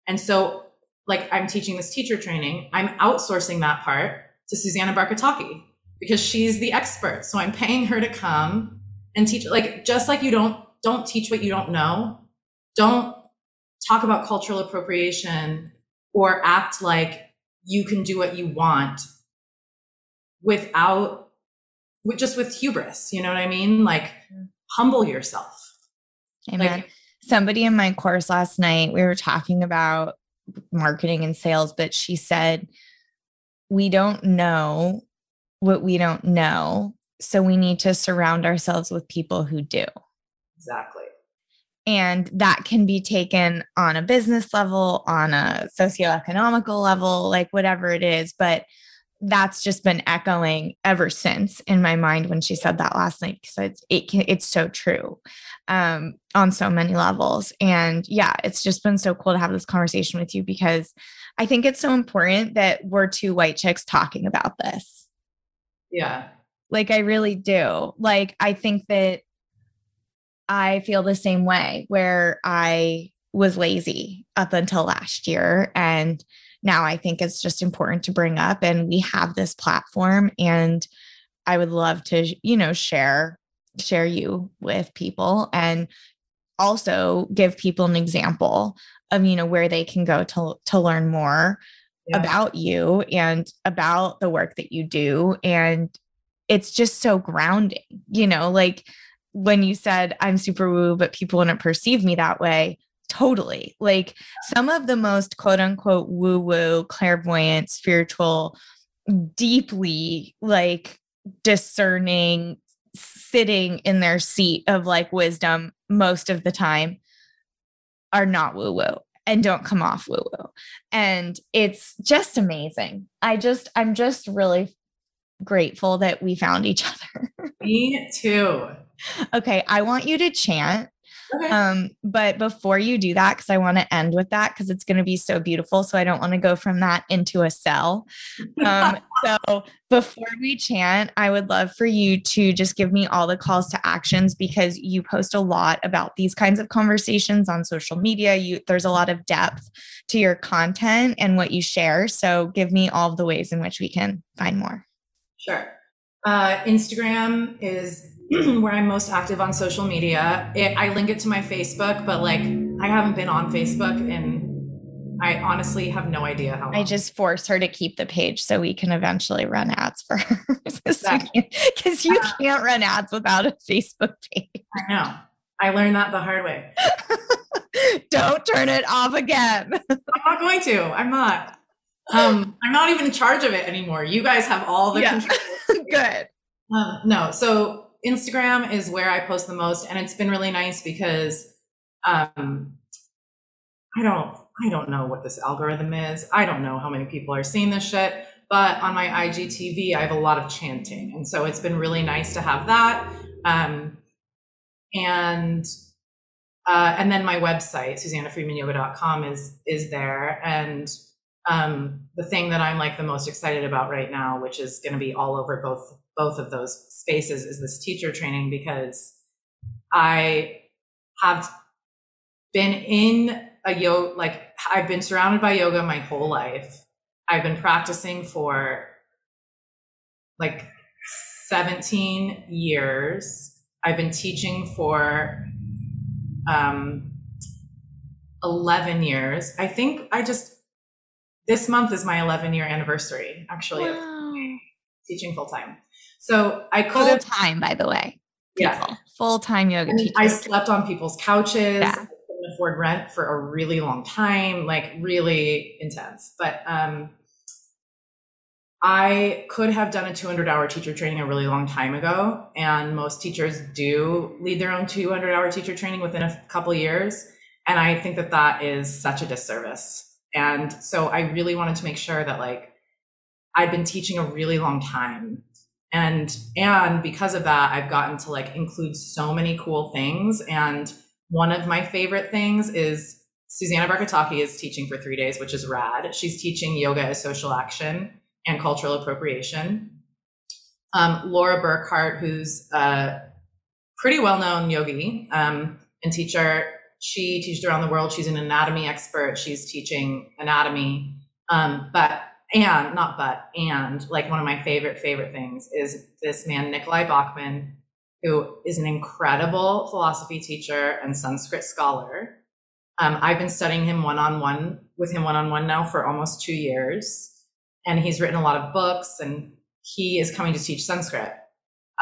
And so, like, I'm teaching this teacher training, I'm outsourcing that part to Susanna Barkataki because she's the expert. So I'm paying her to come and teach like just like you don't don't teach what you don't know. Don't talk about cultural appropriation or act like you can do what you want without with just with hubris, you know what I mean? Like humble yourself. Amen. Like, Somebody in my course last night, we were talking about marketing and sales, but she said, We don't know what we don't know. So we need to surround ourselves with people who do. Exactly. And that can be taken on a business level, on a socioeconomical level, like whatever it is. But that's just been echoing ever since in my mind when she said that last night because it's it can, it's so true um, on so many levels and yeah it's just been so cool to have this conversation with you because i think it's so important that we're two white chicks talking about this yeah. Like I really do. Like I think that I feel the same way where I was lazy up until last year and now I think it's just important to bring up and we have this platform and I would love to you know share share you with people and also give people an example of you know where they can go to to learn more yeah. about you and about the work that you do. And it's just so grounding, you know, like when you said I'm super woo, but people wouldn't perceive me that way. Totally. Like some of the most quote unquote woo woo, clairvoyant, spiritual, deeply like discerning, sitting in their seat of like wisdom most of the time are not woo woo and don't come off woo woo. And it's just amazing. I just, I'm just really grateful that we found each other. Me too. Okay. I want you to chant Okay. Um, but before you do that, because I want to end with that because it's going to be so beautiful. So I don't want to go from that into a sell. Um, so before we chant, I would love for you to just give me all the calls to actions because you post a lot about these kinds of conversations on social media. You there's a lot of depth to your content and what you share. So give me all the ways in which we can find more. Sure. Uh, Instagram is where I'm most active on social media. It, I link it to my Facebook, but like I haven't been on Facebook and I honestly have no idea how. Long. I just force her to keep the page so we can eventually run ads for her because you can't run ads without a Facebook page. I know. I learned that the hard way. Don't turn it off again. I'm not going to. I'm not. Um, I'm not even in charge of it anymore. You guys have all the yeah. control. Good. Um, no, so Instagram is where I post the most, and it's been really nice because um, I don't I don't know what this algorithm is. I don't know how many people are seeing this shit. But on my IGTV, I have a lot of chanting, and so it's been really nice to have that. Um, and uh, and then my website, SusannahFreedmanYoga.com, is is there. And um, the thing that I'm like the most excited about right now, which is going to be all over both both of those spaces, is this teacher training because I have been in a yoga like I've been surrounded by yoga my whole life. I've been practicing for like 17 years. I've been teaching for um, 11 years. I think I just, this month is my 11 year anniversary actually wow. teaching full time. So I could full time, by the way. People. Yeah. Full time yoga teacher. I slept on people's couches. Yeah. Couldn't afford rent for a really long time, like really intense. But um, I could have done a 200 hour teacher training a really long time ago. And most teachers do lead their own 200 hour teacher training within a couple years. And I think that that is such a disservice. And so I really wanted to make sure that like I'd been teaching a really long time. And and because of that, I've gotten to like include so many cool things. And one of my favorite things is Susanna Barkataki is teaching for three days, which is rad. She's teaching yoga as social action and cultural appropriation. Um, Laura Burkhart, who's a pretty well known yogi um, and teacher, she teaches around the world. She's an anatomy expert. She's teaching anatomy. Um, but, and not but, and like one of my favorite, favorite things is this man, Nicolai Bachman, who is an incredible philosophy teacher and Sanskrit scholar. Um, I've been studying him one on one with him one on one now for almost two years and he's written a lot of books and he is coming to teach Sanskrit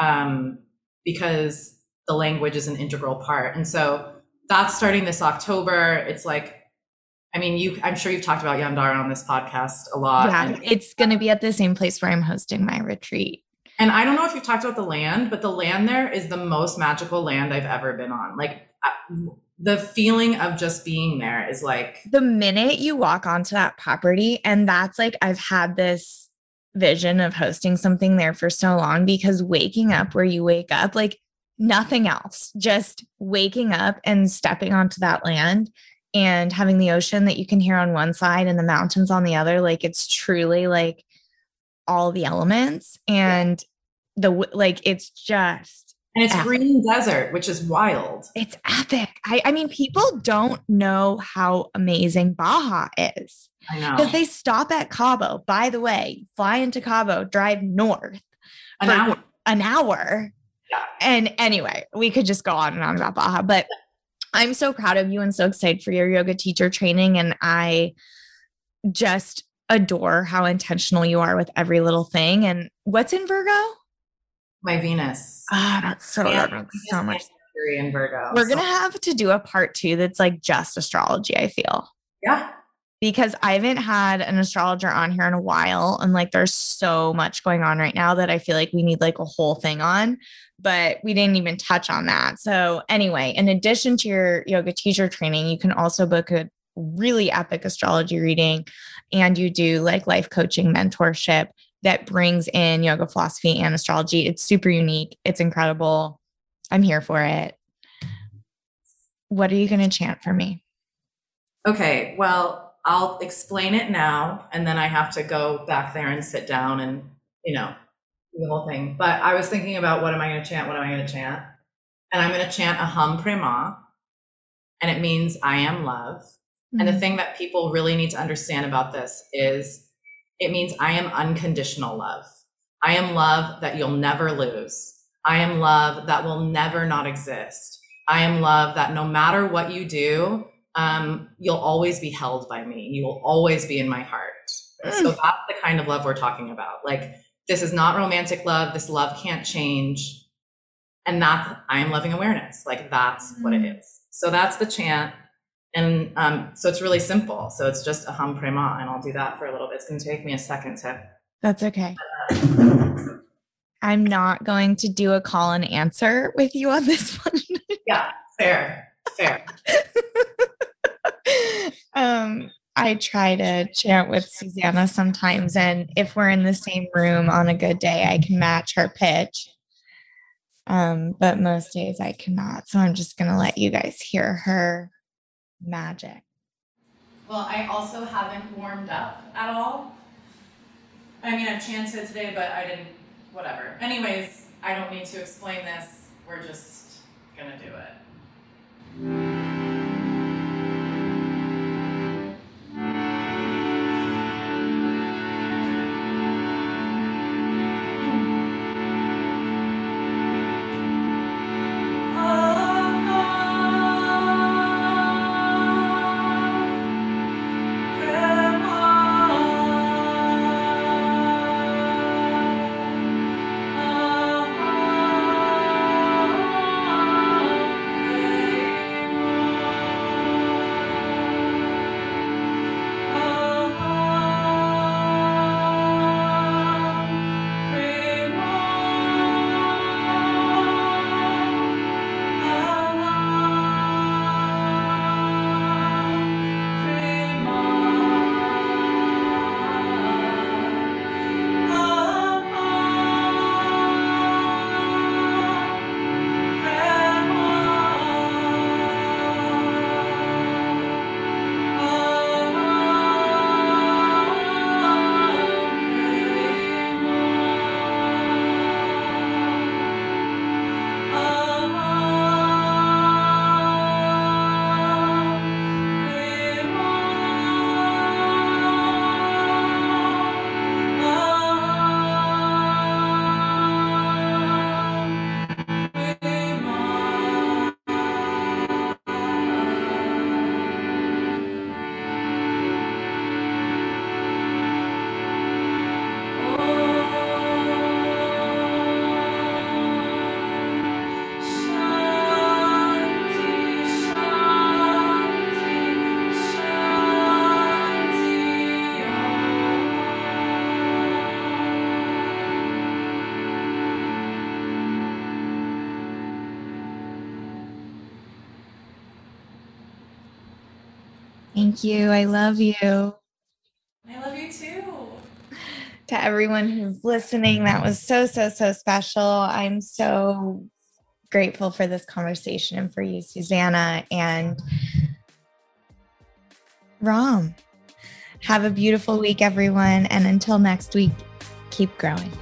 um, because the language is an integral part. And so that's starting this October. It's like, I mean, you, I'm sure you've talked about Yandara on this podcast a lot. Yeah, and, it's going to be at the same place where I'm hosting my retreat. And I don't know if you've talked about the land, but the land there is the most magical land I've ever been on. Like, the feeling of just being there is like the minute you walk onto that property and that's like I've had this vision of hosting something there for so long because waking up where you wake up like nothing else just waking up and stepping onto that land and having the ocean that you can hear on one side and the mountains on the other like it's truly like all the elements and the like it's just and it's epic. green desert, which is wild. It's epic. I, I mean, people don't know how amazing Baja is. Because they stop at Cabo. By the way, fly into Cabo, drive north. An hour. An hour. Yeah. And anyway, we could just go on and on about Baja, but I'm so proud of you and so excited for your yoga teacher training. And I just adore how intentional you are with every little thing. And what's in Virgo? my Venus. Ah, that's so that makes so much. In Virgo. We're so. gonna have to do a part two that's like just astrology. I feel. Yeah. Because I haven't had an astrologer on here in a while, and like there's so much going on right now that I feel like we need like a whole thing on, but we didn't even touch on that. So anyway, in addition to your yoga teacher training, you can also book a really epic astrology reading, and you do like life coaching mentorship that brings in yoga philosophy and astrology. It's super unique. It's incredible. I'm here for it. What are you going to chant for me? Okay, well, I'll explain it now and then I have to go back there and sit down and, you know, do the whole thing. But I was thinking about what am I going to chant? What am I going to chant? And I'm going to chant Aham Prema, and it means I am love. Mm-hmm. And the mm-hmm. thing that people really need to understand about this is it means I am unconditional love. I am love that you'll never lose. I am love that will never not exist. I am love that no matter what you do, um, you'll always be held by me. You will always be in my heart. Mm. So that's the kind of love we're talking about. Like, this is not romantic love. This love can't change. And that's, I am loving awareness. Like, that's mm. what it mm. So that's the chant. And um, so it's really simple. So it's just aham prema, and I'll do that for a little bit. It's going to take me a second to. That's okay. I'm not going to do a call and answer with you on this one. yeah, fair, fair. um, I try to chant with Susannah sometimes, and if we're in the same room on a good day, I can match her pitch. Um, but most days I cannot. So I'm just going to let you guys hear her magic. Well, I also haven't warmed up at all. I mean, I've chanted today, but I didn't, whatever. Anyways, I don't need to explain this. We're just going to do it. Thank you. I love you. I love you too. To everyone who's listening, that was so, so, so special. I'm so grateful for this conversation and for you, Susannah and Ram. Have a beautiful week, everyone. And until next week, keep growing.